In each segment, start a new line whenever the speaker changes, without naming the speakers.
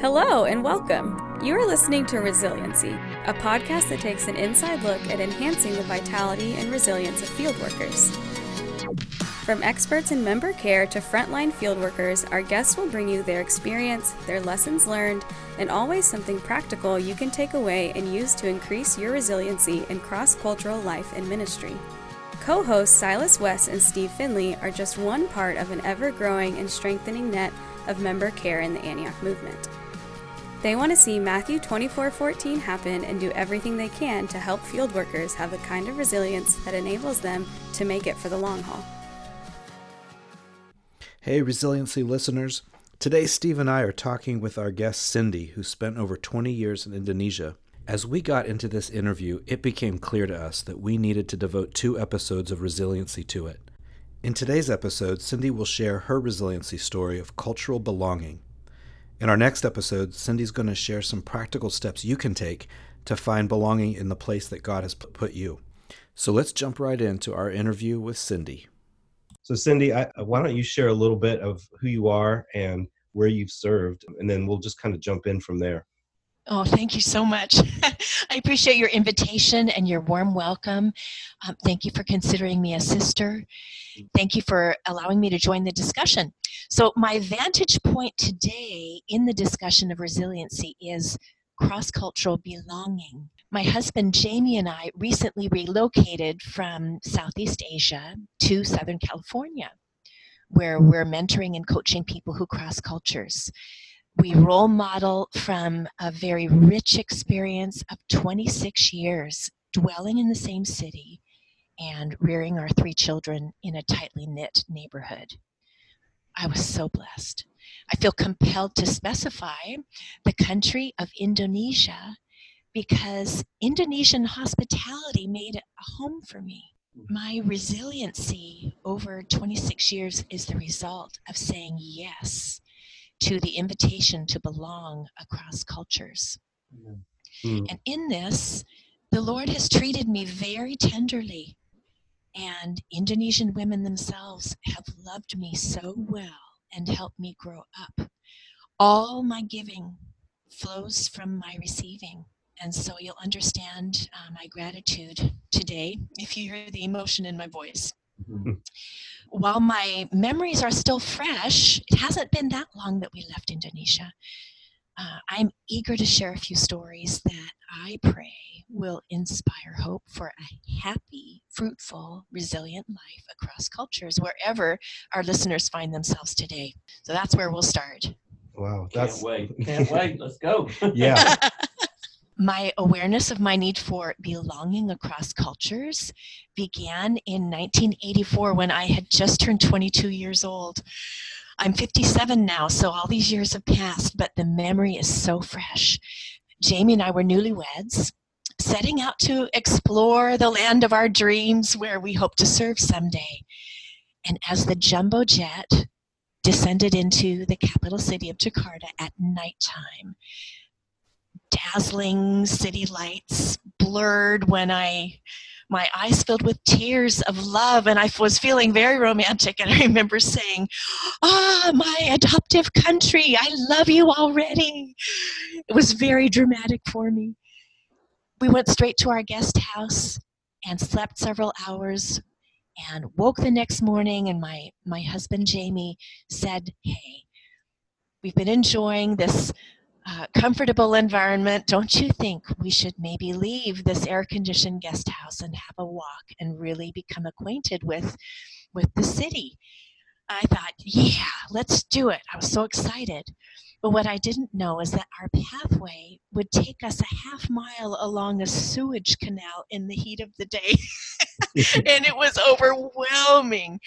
Hello and welcome. You are listening to Resiliency, a podcast that takes an inside look at enhancing the vitality and resilience of field workers. From experts in member care to frontline field workers, our guests will bring you their experience, their lessons learned, and always something practical you can take away and use to increase your resiliency in cross cultural life and ministry. Co hosts Silas West and Steve Finley are just one part of an ever growing and strengthening net of member care in the Antioch movement. They want to see Matthew 24:14 happen and do everything they can to help field workers have the kind of resilience that enables them to make it for the long haul.
Hey, Resiliency listeners. Today, Steve and I are talking with our guest Cindy, who spent over 20 years in Indonesia. As we got into this interview, it became clear to us that we needed to devote two episodes of resiliency to it. In today's episode, Cindy will share her resiliency story of cultural belonging in our next episode, Cindy's going to share some practical steps you can take to find belonging in the place that God has put you. So let's jump right into our interview with Cindy.
So, Cindy, I, uh, why don't you share a little bit of who you are and where you've served, and then we'll just kind of jump in from there.
Oh, thank you so much. I appreciate your invitation and your warm welcome. Um, thank you for considering me a sister. Thank you for allowing me to join the discussion. So, my vantage point today in the discussion of resiliency is cross cultural belonging. My husband Jamie and I recently relocated from Southeast Asia to Southern California, where we're mentoring and coaching people who cross cultures we role model from a very rich experience of 26 years dwelling in the same city and rearing our three children in a tightly knit neighborhood. I was so blessed. I feel compelled to specify the country of Indonesia because Indonesian hospitality made it a home for me. Mm-hmm. My resiliency over 26 years is the result of saying yes to the invitation to belong across cultures. Mm. And in this, the Lord has treated me very tenderly. And Indonesian women themselves have loved me so well and helped me grow up. All my giving flows from my receiving. And so you'll understand uh, my gratitude today if you hear the emotion in my voice. Mm-hmm while my memories are still fresh, it hasn't been that long that we left Indonesia. Uh, I'm eager to share a few stories that I pray will inspire hope for a happy, fruitful, resilient life across cultures, wherever our listeners find themselves today. So that's where we'll start.
Wow,
that's can't wait! Can't wait! Let's go!
yeah.
my awareness of my need for belonging across cultures began in 1984 when I had just turned 22 years old. I'm 57 now, so all these years have passed, but the memory is so fresh. Jamie and I were newlyweds, setting out to explore the land of our dreams where we hope to serve someday. And as the jumbo jet descended into the capital city of Jakarta at nighttime, dazzling city lights blurred when I my eyes filled with tears of love and I was feeling very romantic and I remember saying, "Ah, my adoptive country, I love you already." It was very dramatic for me. We went straight to our guest house and slept several hours and woke the next morning and my my husband Jamie said, "Hey, we've been enjoying this uh, comfortable environment, don't you think we should maybe leave this air conditioned guest house and have a walk and really become acquainted with, with the city? I thought, yeah, let's do it. I was so excited. But what I didn't know is that our pathway would take us a half mile along a sewage canal in the heat of the day. and it was overwhelming.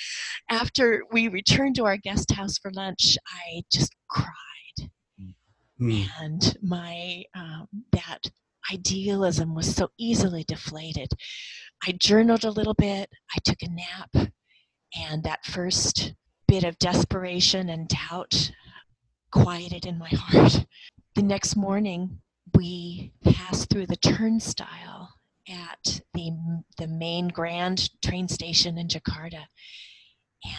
After we returned to our guest house for lunch, I just cried mm. and my um, that idealism was so easily deflated. I journaled a little bit. I took a nap, and that first bit of desperation and doubt quieted in my heart. The next morning, we passed through the turnstile at the, the main grand train station in Jakarta.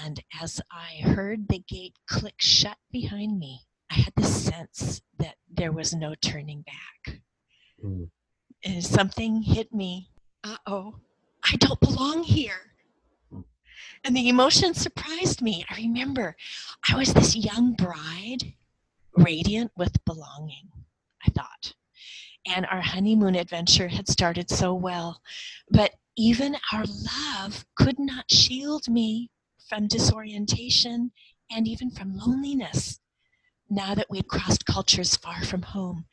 And as I heard the gate click shut behind me, I had the sense that there was no turning back.
Mm.
And something hit me. Uh oh, I don't belong here. And the emotion surprised me. I remember I was this young bride, radiant with belonging, I thought. And our honeymoon adventure had started so well. But even our love could not shield me from disorientation and even from loneliness now that we'd crossed cultures far from home.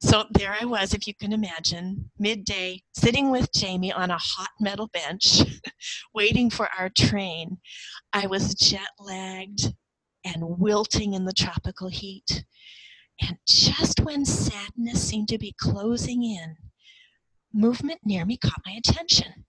So there I was, if you can imagine, midday, sitting with Jamie on a hot metal bench, waiting for our train. I was jet lagged and wilting in the tropical heat. And just when sadness seemed to be closing in, movement near me caught my attention.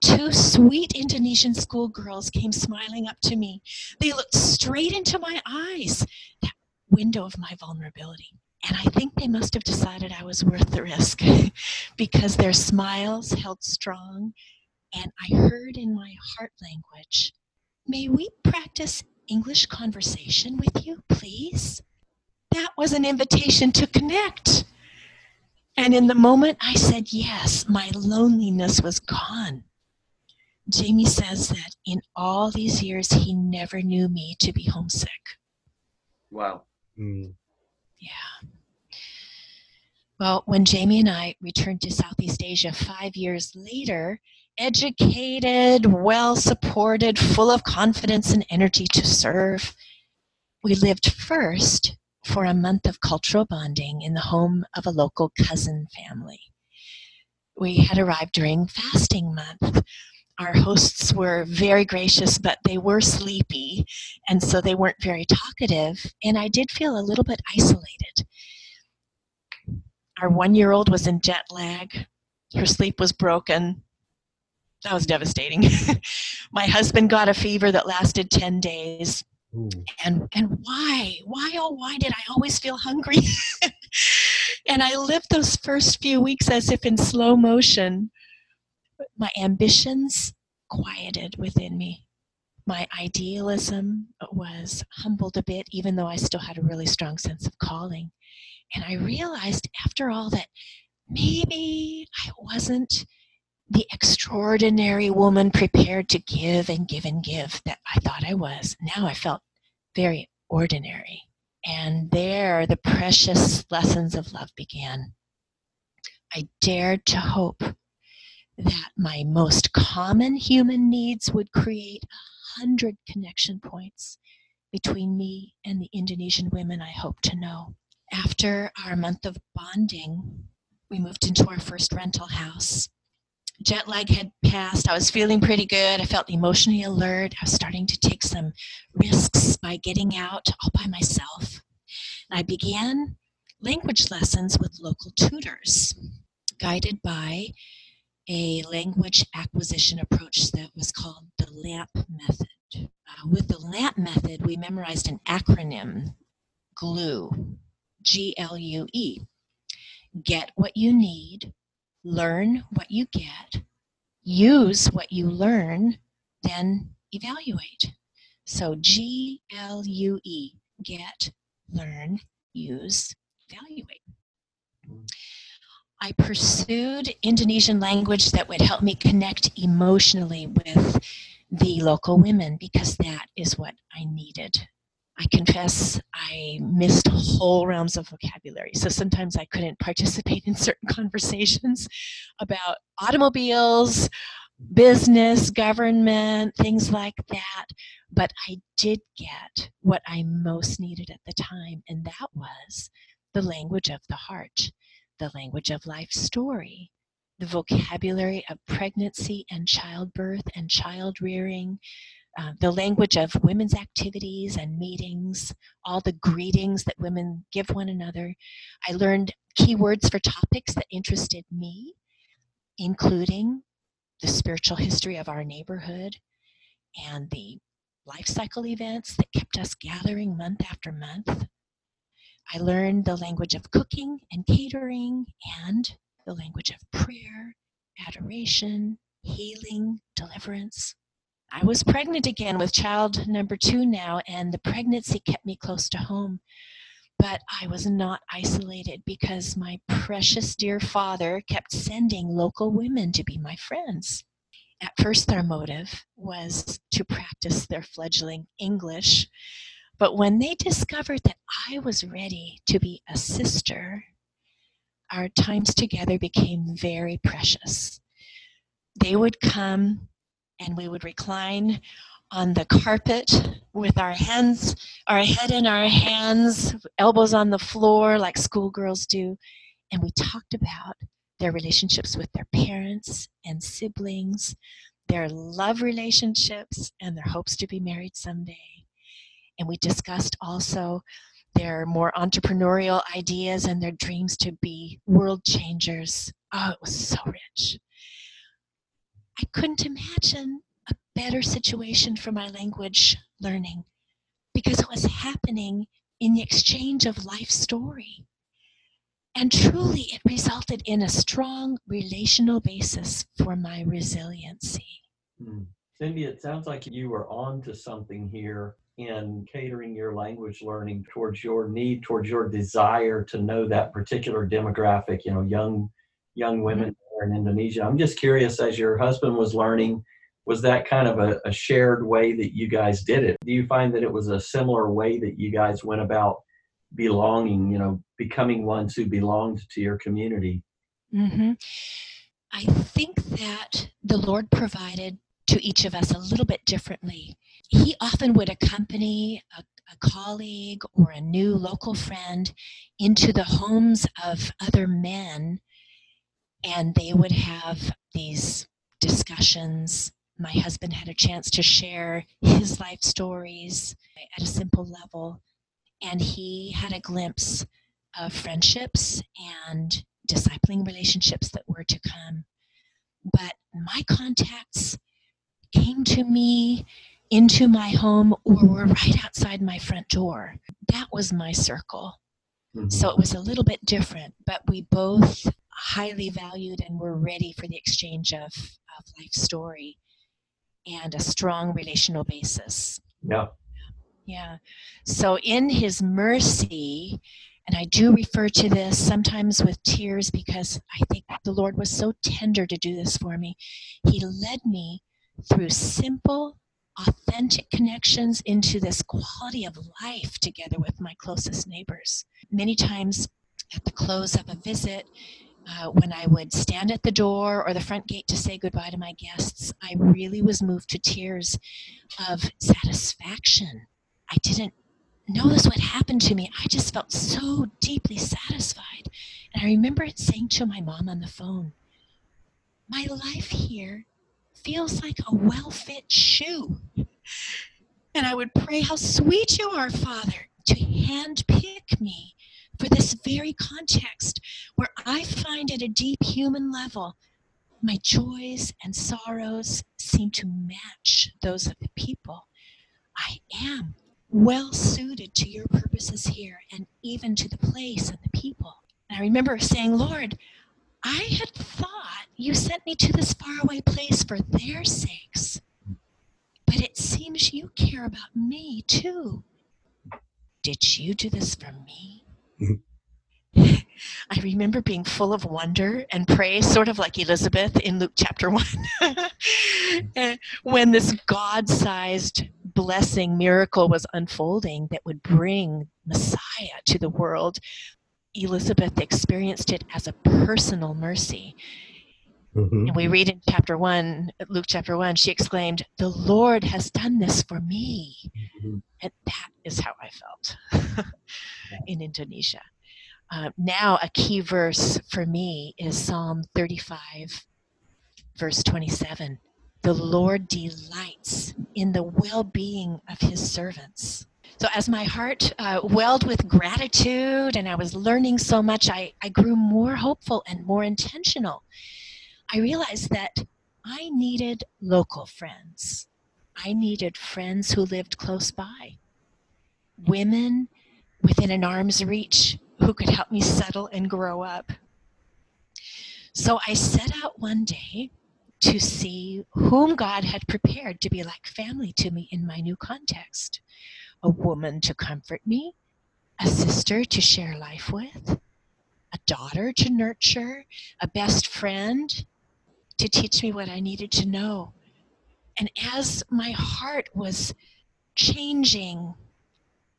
Two sweet Indonesian schoolgirls came smiling up to me. They looked straight into my eyes, that window of my vulnerability. And I think they must have decided I was worth the risk because their smiles held strong. And I heard in my heart language, May we practice English conversation with you, please? That was an invitation to connect. And in the moment I said yes, my loneliness was gone. Jamie says that in all these years, he never knew me to be homesick.
Wow.
Mm.
Yeah. Well, when Jamie and I returned to Southeast Asia five years later, educated, well supported, full of confidence and energy to serve, we lived first for a month of cultural bonding in the home of a local cousin family. We had arrived during fasting month. Our hosts were very gracious, but they were sleepy, and so they weren't very talkative, and I did feel a little bit isolated. Our one year old was in jet lag, her sleep was broken. That was devastating. My husband got a fever that lasted 10 days
Ooh.
and and why why oh why did i always feel hungry and i lived those first few weeks as if in slow motion my ambitions quieted within me my idealism was humbled a bit even though i still had a really strong sense of calling and i realized after all that maybe i wasn't the extraordinary woman prepared to give and give and give that I thought I was. Now I felt very ordinary. And there the precious lessons of love began. I dared to hope that my most common human needs would create a hundred connection points between me and the Indonesian women I hope to know. After our month of bonding, we moved into our first rental house jet lag had passed. I was feeling pretty good. I felt emotionally alert. I was starting to take some risks by getting out all by myself. And I began language lessons with local tutors, guided by a language acquisition approach that was called the LAMP method. Uh, with the LAMP method, we memorized an acronym GLUE, G L U E. Get what you need, learn what you get, use what you learn, then evaluate. So G L U E, get, learn, use, evaluate. I pursued Indonesian language that would help me connect emotionally with the local women because that is what I needed I confess I missed whole realms of vocabulary. So sometimes I couldn't participate in certain conversations about automobiles, business, government, things like that. But I did get what I most needed at the time, and that was the language of the heart, the language of life story, the vocabulary of pregnancy and childbirth and child rearing, uh, the language of women's activities and meetings, all the greetings that women give one another. I learned keywords for topics that interested me, including the spiritual history of our neighborhood and the life cycle events that kept us gathering month after month. I learned the language of cooking and catering and the language of prayer, adoration, healing, deliverance. I was pregnant again with child number two now, and the pregnancy kept me close to home. But I was not isolated because my precious dear father kept sending local women to be my friends. At first, their motive was to practice their fledgling English, but when they discovered that I was ready to be a sister, our times together became very precious. They would come and we would recline on the carpet with our hands, our head in our hands, elbows on the floor like schoolgirls do. And we talked about their relationships with their parents and siblings, their love relationships, and their hopes to be married someday. And we discussed also their more entrepreneurial ideas and their dreams to be world changers. Oh, it was so rich. I couldn't imagine a better situation for my language learning because it was happening in the exchange of life story. And truly, it resulted in a strong relational basis for my resiliency.
Hmm. Cindy, it sounds like you were on to something here in catering your language learning towards your need, towards your desire to know that particular demographic, you know, young young women mm-hmm. in Indonesia. I'm just curious, as your husband was learning, was that kind of a, a shared way that you guys did it? Do you find that it was a similar way that you guys went about belonging, you know, becoming ones who belonged to your community?
Mm-hmm. I think that the Lord provided to each of us a little bit differently. He often would accompany a, a, colleague or a new local friend into the homes of other men, and they would have these discussions. My husband had a chance to share his life stories at a simple level, and he had a glimpse of friendships and discipling relationships that were to come. But my contacts came to me into my home or were right outside my front door. That was my circle. Mm-hmm. So it was a little bit different, but we both highly valued and were ready for the exchange of, of life story and a strong relational basis.
Yeah.
Yeah. So in his mercy, and I do refer to this sometimes with tears because I think the Lord was so tender to do this for me. He led me through simple, authentic connections into this quality of life together with my closest neighbors. Many times at the close of a visit, uh, when I would stand at the door or the front gate to say goodbye to my guests, I really was moved to tears of satisfaction. I didn't know this would happen to me. I just felt so deeply satisfied. And I remember it saying to my mom on the phone, My life here feels like a well fit shoe. And I would pray, How sweet you are, Father, to handpick me for this very context where I find at a deep human level my joys and sorrows seem to match those of the people. I am well suited to your purposes here and even to the place and the people. And I remember saying, Lord, I had thought you sent me to this faraway place for their sakes, but it seems you care about me too. Did you do this for me? Mm-hmm. I remember being full of wonder and praise, sort of like Elizabeth in Luke chapter 1, when this God sized blessing miracle was unfolding that would bring Messiah to the world. Elizabeth experienced it as a personal mercy. Mm-hmm. And we read in chapter 1, Luke chapter 1, she exclaimed, The Lord has done this for me. Mm-hmm. And that is how I felt in Indonesia. Uh, now, a key verse for me is Psalm 35, verse 27. The Lord delights in the well being of his servants. So, as my heart uh, welled with gratitude and I was learning so much, I, I grew more hopeful and more intentional. I realized that I needed local friends. I needed friends who lived close by, women within an arm's reach who could help me settle and grow up. So I set out one day to see whom God had prepared to be like family to me in my new context a woman to comfort me, a sister to share life with, a daughter to nurture, a best friend to teach me what I needed to know. And as my heart was changing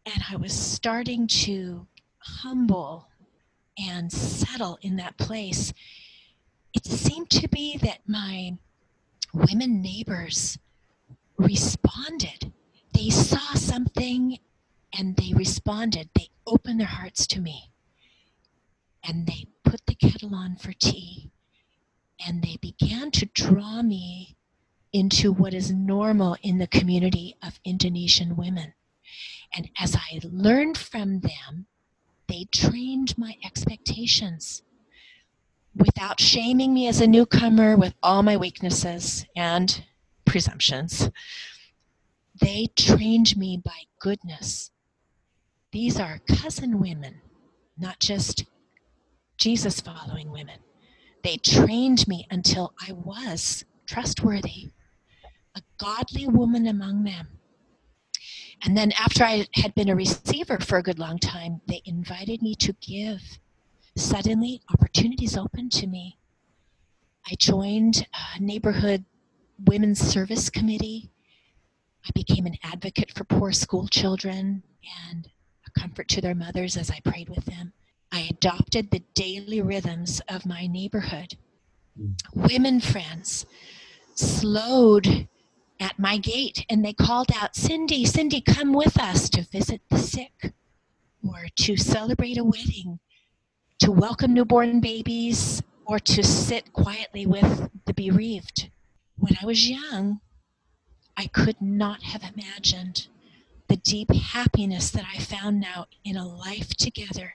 and I was starting to humble and settle in that place, it seemed to be that my women neighbors responded. They saw something and they responded. They opened their hearts to me and they put the kettle on for tea and they began to draw me into what is normal in the community of Indonesian women. And as I learned from them, they trained my expectations without shaming me as a newcomer with all my weaknesses and presumptions. They trained me by goodness. These are cousin women, not just Jesus following women. They trained me until I was trustworthy, a godly woman among them. And then, after I had been a receiver for a good long time, they invited me to give. Suddenly, opportunities opened to me. I joined a neighborhood women's service committee. I became an advocate for poor school children and a comfort to their mothers as I prayed with them. I adopted the daily rhythms of my neighborhood. Mm. Women friends slowed at my gate and they called out, Cindy, Cindy, come with us to visit the sick or to celebrate a wedding, to welcome newborn babies, or to sit quietly with the bereaved. When I was young, I could not have imagined the deep happiness that I found now in a life together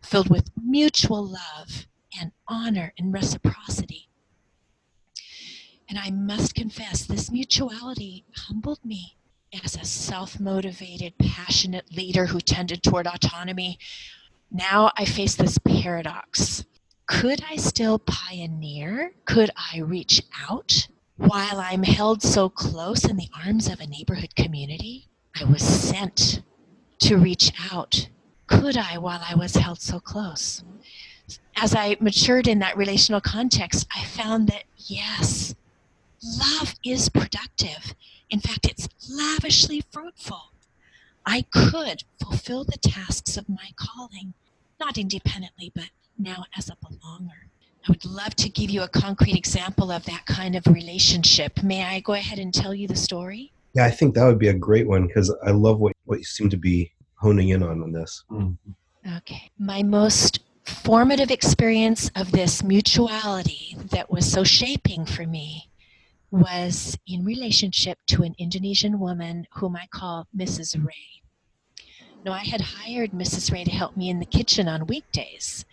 filled with mutual love and honor and reciprocity. And I must confess, this mutuality humbled me as a self motivated, passionate leader who tended toward autonomy. Now I face this paradox. Could I still pioneer? Could I reach out while I'm held so close in the arms of a neighborhood community? I was sent to reach out could I while I was held so close? As I matured in that relational context, I found that yes, love is productive. In fact, it's lavishly fruitful. I could fulfill the tasks of my calling, not independently, but now as a belonger. I would love to give you a concrete example of that kind of relationship. May I go ahead and tell you the story?
Yeah, I think that would be a great one because I love what, what you seem to be honing in on on this.
Mm-hmm. Okay. My most formative experience of this mutuality that was so shaping for me was in relationship to an Indonesian woman whom I call Mrs. Ray. Now, I had hired Mrs. Ray to help me in the kitchen on weekdays.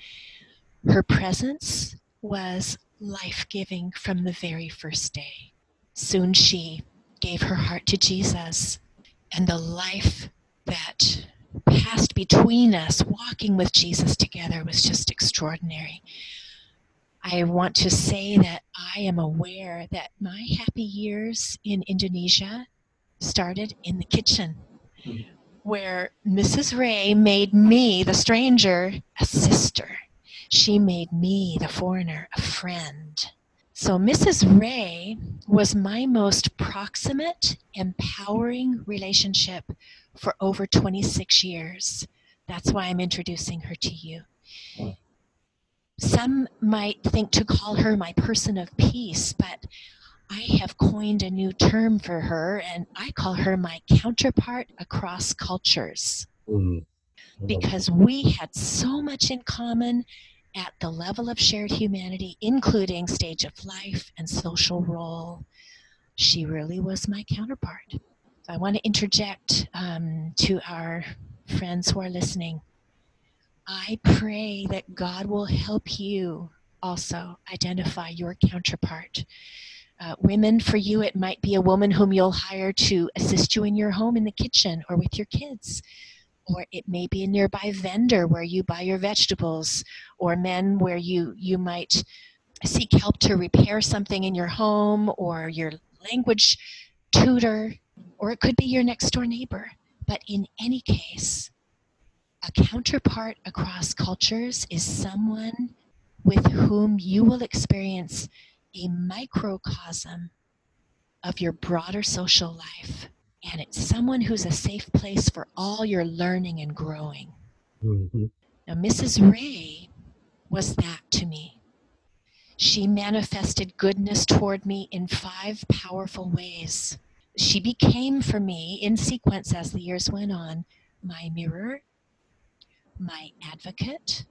Her presence was life giving from the very first day. Soon she gave her heart to Jesus, and the life that passed between us, walking with Jesus together, was just extraordinary. I want to say that I am aware that my happy years in Indonesia started in the kitchen, hmm. where Mrs. Ray made me, the stranger, a sister. She made me, the foreigner, a friend. So, Mrs. Ray was my most proximate, empowering relationship for over 26 years. That's why I'm introducing her to you. Some might think to call her my person of peace, but I have coined a new term for her, and I call her my counterpart across cultures. Mm. Because we had so much in common at the level of shared humanity, including stage of life and social role. She really was my counterpart. I want to interject um, to our friends who are listening. I pray that God will help you also identify your counterpart. Uh, women, for you, it might be a woman whom you'll hire to assist you in your home in the kitchen or with your kids. Or it may be a nearby vendor where you buy your vegetables, or men where you, you might seek help to repair something in your home or your language tutor, or it could be your next door neighbor. But in any case, a counterpart across cultures is someone with whom you will experience a microcosm of your broader social life. And it's someone who's a safe place for all your learning and growing.
Mm-hmm.
Now, Mrs. Ray was that to me. She manifested goodness toward me in five powerful ways. She became for me, in sequence as the years went on, my mirror, my advocate,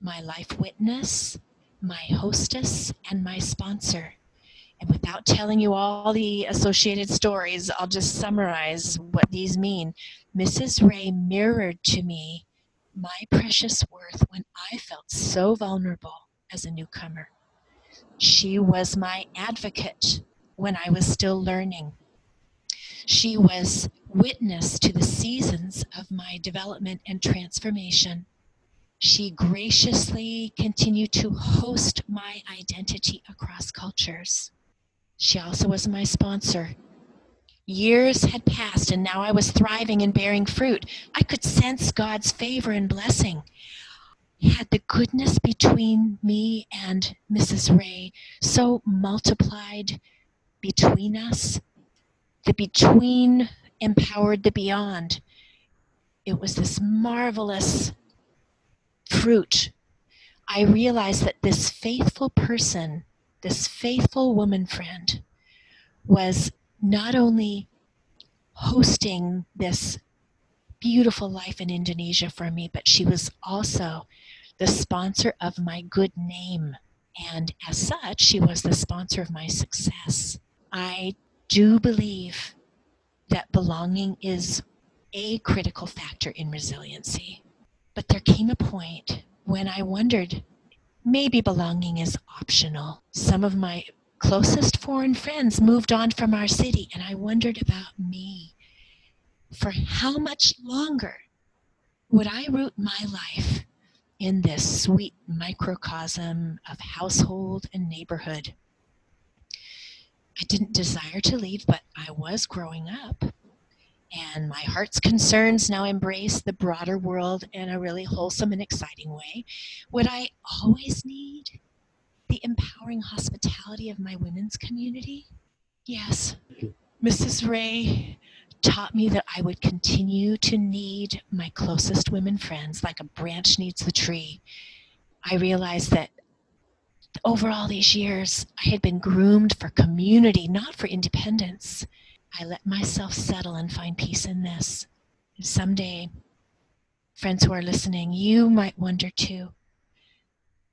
my life witness, my hostess, and my sponsor. And without telling you all the associated stories, I'll just summarize what these mean. Mrs. Ray mirrored to me my precious worth when I felt so vulnerable as a newcomer. She was my advocate when I was still learning. She was witness to the seasons of my development and transformation. She graciously continued to host my identity across cultures. She also was my sponsor. Years had passed, and now I was thriving and bearing fruit. I could sense God's favor and blessing. Had the goodness between me and Mrs. Ray so multiplied between us? The between empowered the beyond. It was this marvelous fruit. I realized that this faithful person this faithful woman friend was not only hosting this beautiful life in Indonesia for me, but she was also the sponsor of my good name. And as such, she was the sponsor of my success. I do believe that belonging is a critical factor in resiliency. But there came a point when I wondered maybe belonging is optional. Some of my closest foreign friends moved on from our city, and I wondered about me. For how much longer would I root my life in this sweet microcosm of household and neighborhood? I didn't desire to leave, but I was growing up and my heart's concerns now embrace the broader world in a really wholesome and exciting way. Would I always need the empowering hospitality of my women's community? Yes. Mrs. Ray taught me that I would continue to need my closest women friends like a branch needs the tree. I realized that over all these years, I had been groomed for community, not for independence. I let myself settle and find peace in this. Someday, friends who are listening, you might wonder too.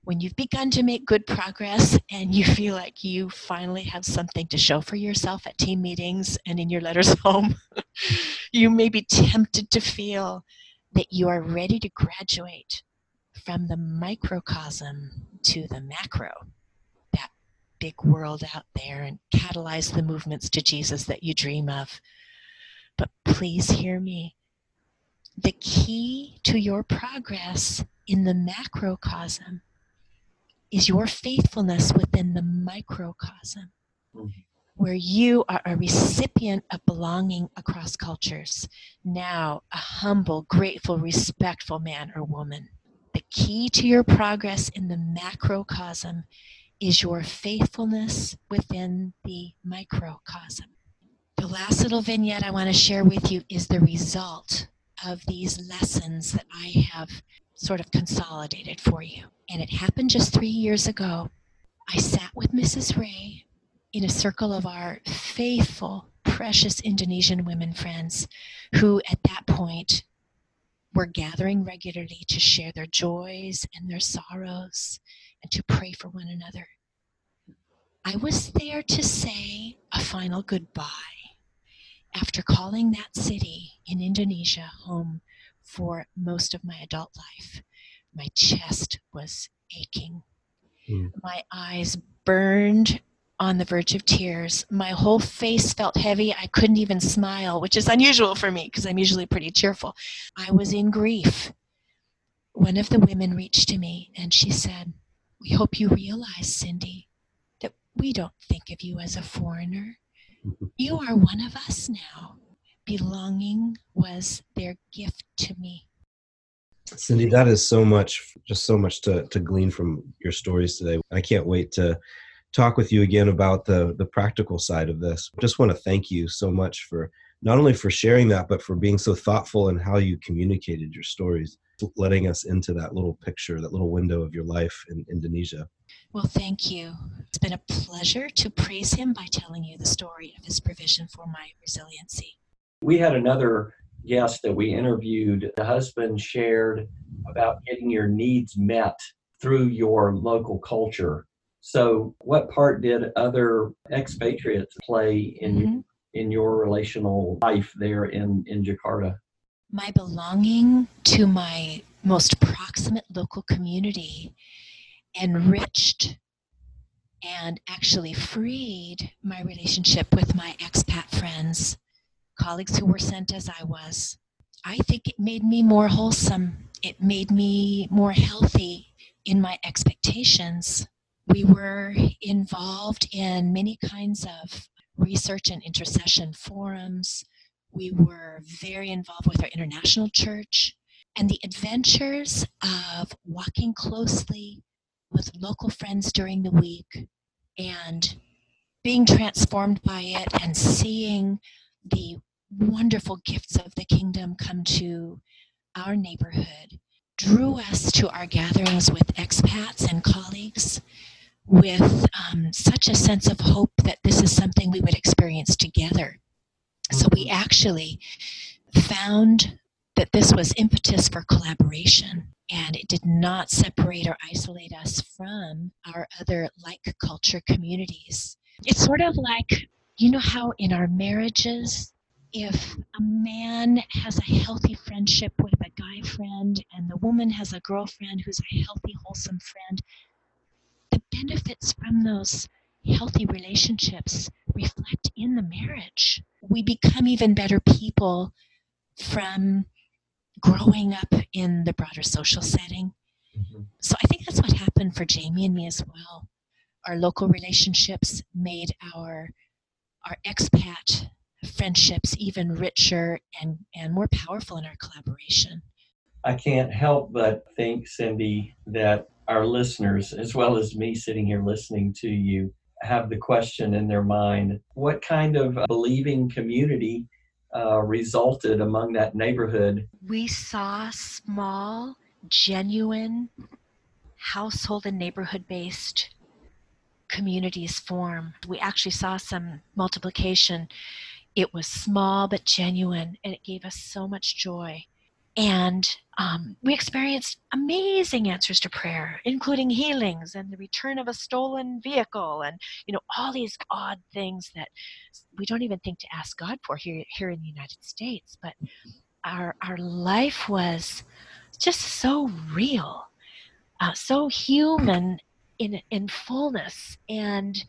When you've begun to make good progress and you feel like you finally have something to show for yourself at team meetings and in your letters home, you may be tempted to feel that you are ready to graduate from the microcosm to the macro big world out there and catalyze the movements to Jesus that you dream of. But please hear me. The key to your progress in the macrocosm is your faithfulness within the microcosm, mm-hmm. where you are a recipient of belonging across cultures. Now, a humble, grateful, respectful man or woman. The key to your progress in the macrocosm is your faithfulness within the microcosm. The last little vignette I want to share with you is the result of these lessons that I have sort of consolidated for you. And it happened just three years ago. I sat with Mrs. Ray in a circle of our faithful, precious Indonesian women friends who, at that point, were gathering regularly to share their joys and their sorrows and to pray for one another. I was there to say a final goodbye after calling that city in Indonesia home for most of my adult life. My chest was aching. Mm. My eyes burned on the verge of tears. My whole face felt heavy. I couldn't even smile, which is unusual for me because I'm usually pretty cheerful. I was in grief. One of the women reached to me and she said, We hope you realize, Cindy, that we don't think of you as a foreigner. You are one of us now. Belonging was their gift to me.
Cindy, that is so much, just so much to, to glean from your stories today. I can't wait to talk with you again about the, the practical side of this. Just want to thank you so much for not only for sharing that, but for being so thoughtful in how you communicated your stories, letting us into that little picture, that little window of your life in Indonesia.
Well, thank you. It's been a pleasure to praise him by telling you the story of his provision for my resiliency.
We had another guest that we interviewed. The husband shared about getting your needs met through your local culture. So, what part did other expatriates play in mm-hmm in your relational life there in, in Jakarta?
My belonging to my most proximate local community enriched and actually freed my relationship with my expat friends, colleagues who were sent as I was. I think it made me more wholesome. It made me more healthy in my expectations. We were involved in many kinds of research and intercession forums. We were very involved with our international church. And the adventures of walking closely with local friends during the week and being transformed by it and seeing the wonderful gifts of the kingdom come to our neighborhood drew us to our gatherings with expats and colleagues with um, such a sense of hope that this is something we would experience together. So we mm-hmm. actually found that this was impetus for collaboration and it did not separate or isolate us from our other like culture communities. It's sort of like, you know, how in our marriages, if a man has a healthy friendship with a guy friend and the woman has a girlfriend who's a healthy, wholesome friend, benefits from those healthy relationships reflect in the marriage. We become even better people from growing up in the broader social setting. Mm-hmm. So I think that's what happened for Jamie and me as well. Our local relationships made our our expat friendships even richer and, and more powerful in our collaboration.
I can't help but think, Cindy, that our listeners, as well as me sitting here listening to you, have the question in their mind what kind of believing community uh, resulted among that neighborhood?
We saw small, genuine, household and neighborhood based communities form. We actually saw some multiplication. It was small but genuine, and it gave us so much joy. And um, we experienced amazing answers to prayer, including healings and the return of a stolen vehicle, and you know all these odd things that we don't even think to ask God for here here in the United States. But our our life was just so real, uh, so human in in fullness, and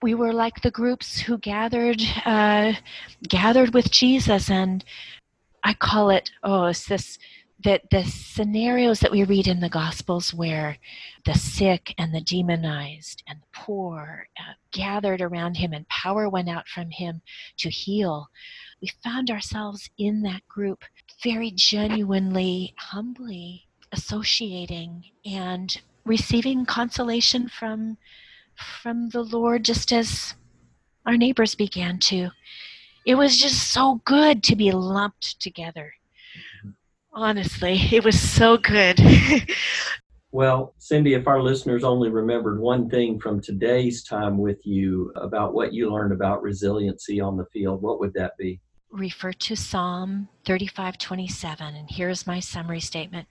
we were like the groups who gathered uh, gathered with Jesus and I call it, oh, it's this that the scenarios that we read in the Gospels where the sick and the demonized and the poor uh, gathered around him and power went out from him to heal, we found ourselves in that group very genuinely, humbly associating and receiving consolation from from the Lord just as our neighbors began to it was just so good to be lumped together. Mm-hmm. Honestly, it was so good.
well, Cindy, if our listeners only remembered one thing from today's time with you about what you learned about resiliency on the field, what would that be?
Refer to Psalm 35:27 and here's my summary statement.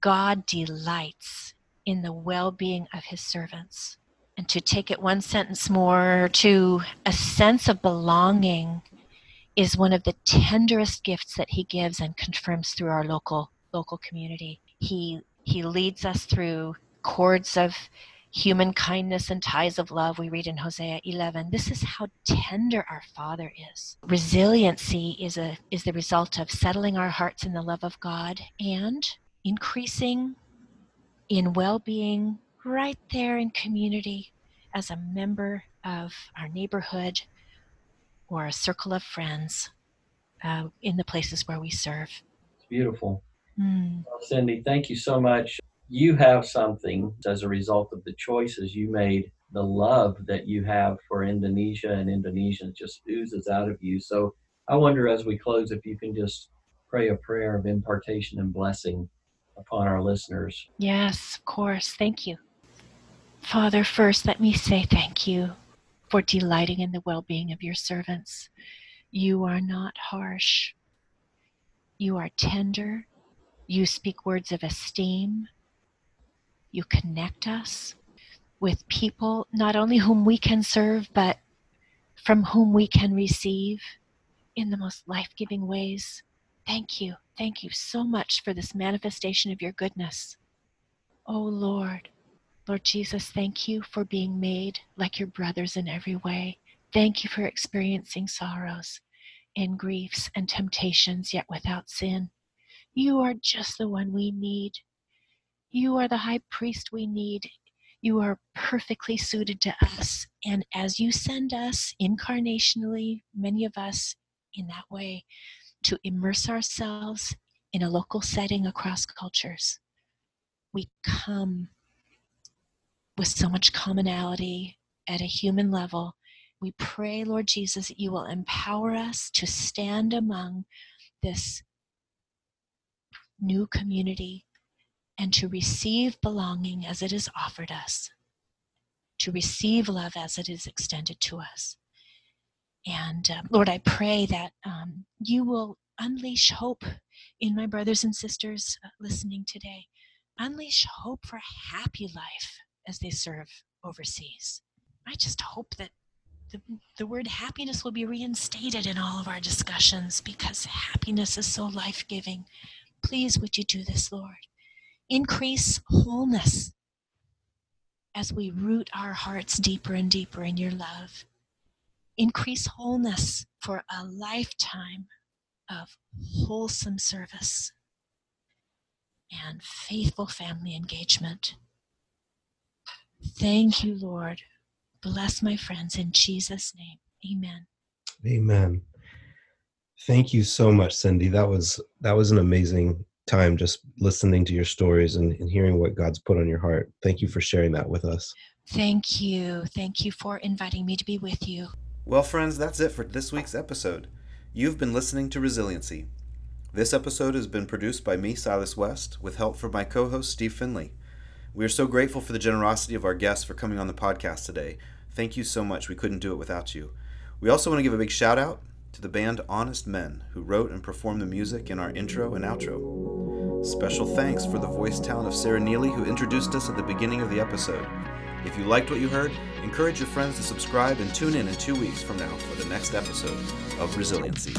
God delights in the well-being of his servants. And to take it one sentence more to a sense of belonging is one of the tenderest gifts that he gives and confirms through our local local community. He he leads us through cords of human kindness and ties of love. We read in Hosea 11 this is how tender our father is. Resiliency is a is the result of settling our hearts in the love of God and increasing in well-being right there in community as a member of our neighborhood or a circle of friends uh, in the places where we serve.
It's beautiful.
Mm.
Well, Cindy, thank you so much. You have something as a result of the choices you made. The love that you have for Indonesia and Indonesians just oozes out of you. So I wonder as we close if you can just pray a prayer of impartation and blessing upon our listeners.
Yes, of course. Thank you. Father, first let me say thank you for delighting in the well being of your servants. You are not harsh, you are tender, you speak words of esteem, you connect us with people not only whom we can serve, but from whom we can receive in the most life giving ways. Thank you. Thank you so much for this manifestation of your goodness. Oh Lord, Lord Jesus, thank you for being made like your brothers in every way. Thank you for experiencing sorrows and griefs and temptations, yet without sin. You are just the one we need. You are the high priest we need. You are perfectly suited to us. And as you send us incarnationally, many of us in that way, to immerse ourselves in a local setting across cultures, we come with so much commonality at a human level. We pray, Lord Jesus, that you will empower us to stand among this new community and to receive belonging as it is offered us, to receive love as it is extended to us. And uh, Lord, I pray that um, you will unleash hope in my brothers and sisters uh, listening today. Unleash hope for a happy life as they serve overseas. I just hope that the, the word happiness will be reinstated in all of our discussions because happiness is so life giving. Please, would you do this, Lord? Increase wholeness as we root our hearts deeper and deeper in your love. Increase wholeness for a lifetime of wholesome service and faithful family engagement. Thank you, Lord. Bless my friends in Jesus' name. Amen.
Amen. Thank you so much, Cindy. That was that was an amazing time just listening to your stories and, and hearing what God's put on your heart. Thank you for sharing that with us.
Thank you. Thank you for inviting me to be with you.
Well, friends, that's it for this week's episode. You've been listening to Resiliency. This episode has been produced by me, Silas West, with help from my co host, Steve Finley. We are so grateful for the generosity of our guests for coming on the podcast today. Thank you so much. We couldn't do it without you. We also want to give a big shout out to the band Honest Men, who wrote and performed the music in our intro and outro. Special thanks for the voice talent of Sarah Neely, who introduced us at the beginning of the episode. If you liked what you heard, encourage your friends to subscribe and tune in in two weeks from now for the next episode of Resiliency.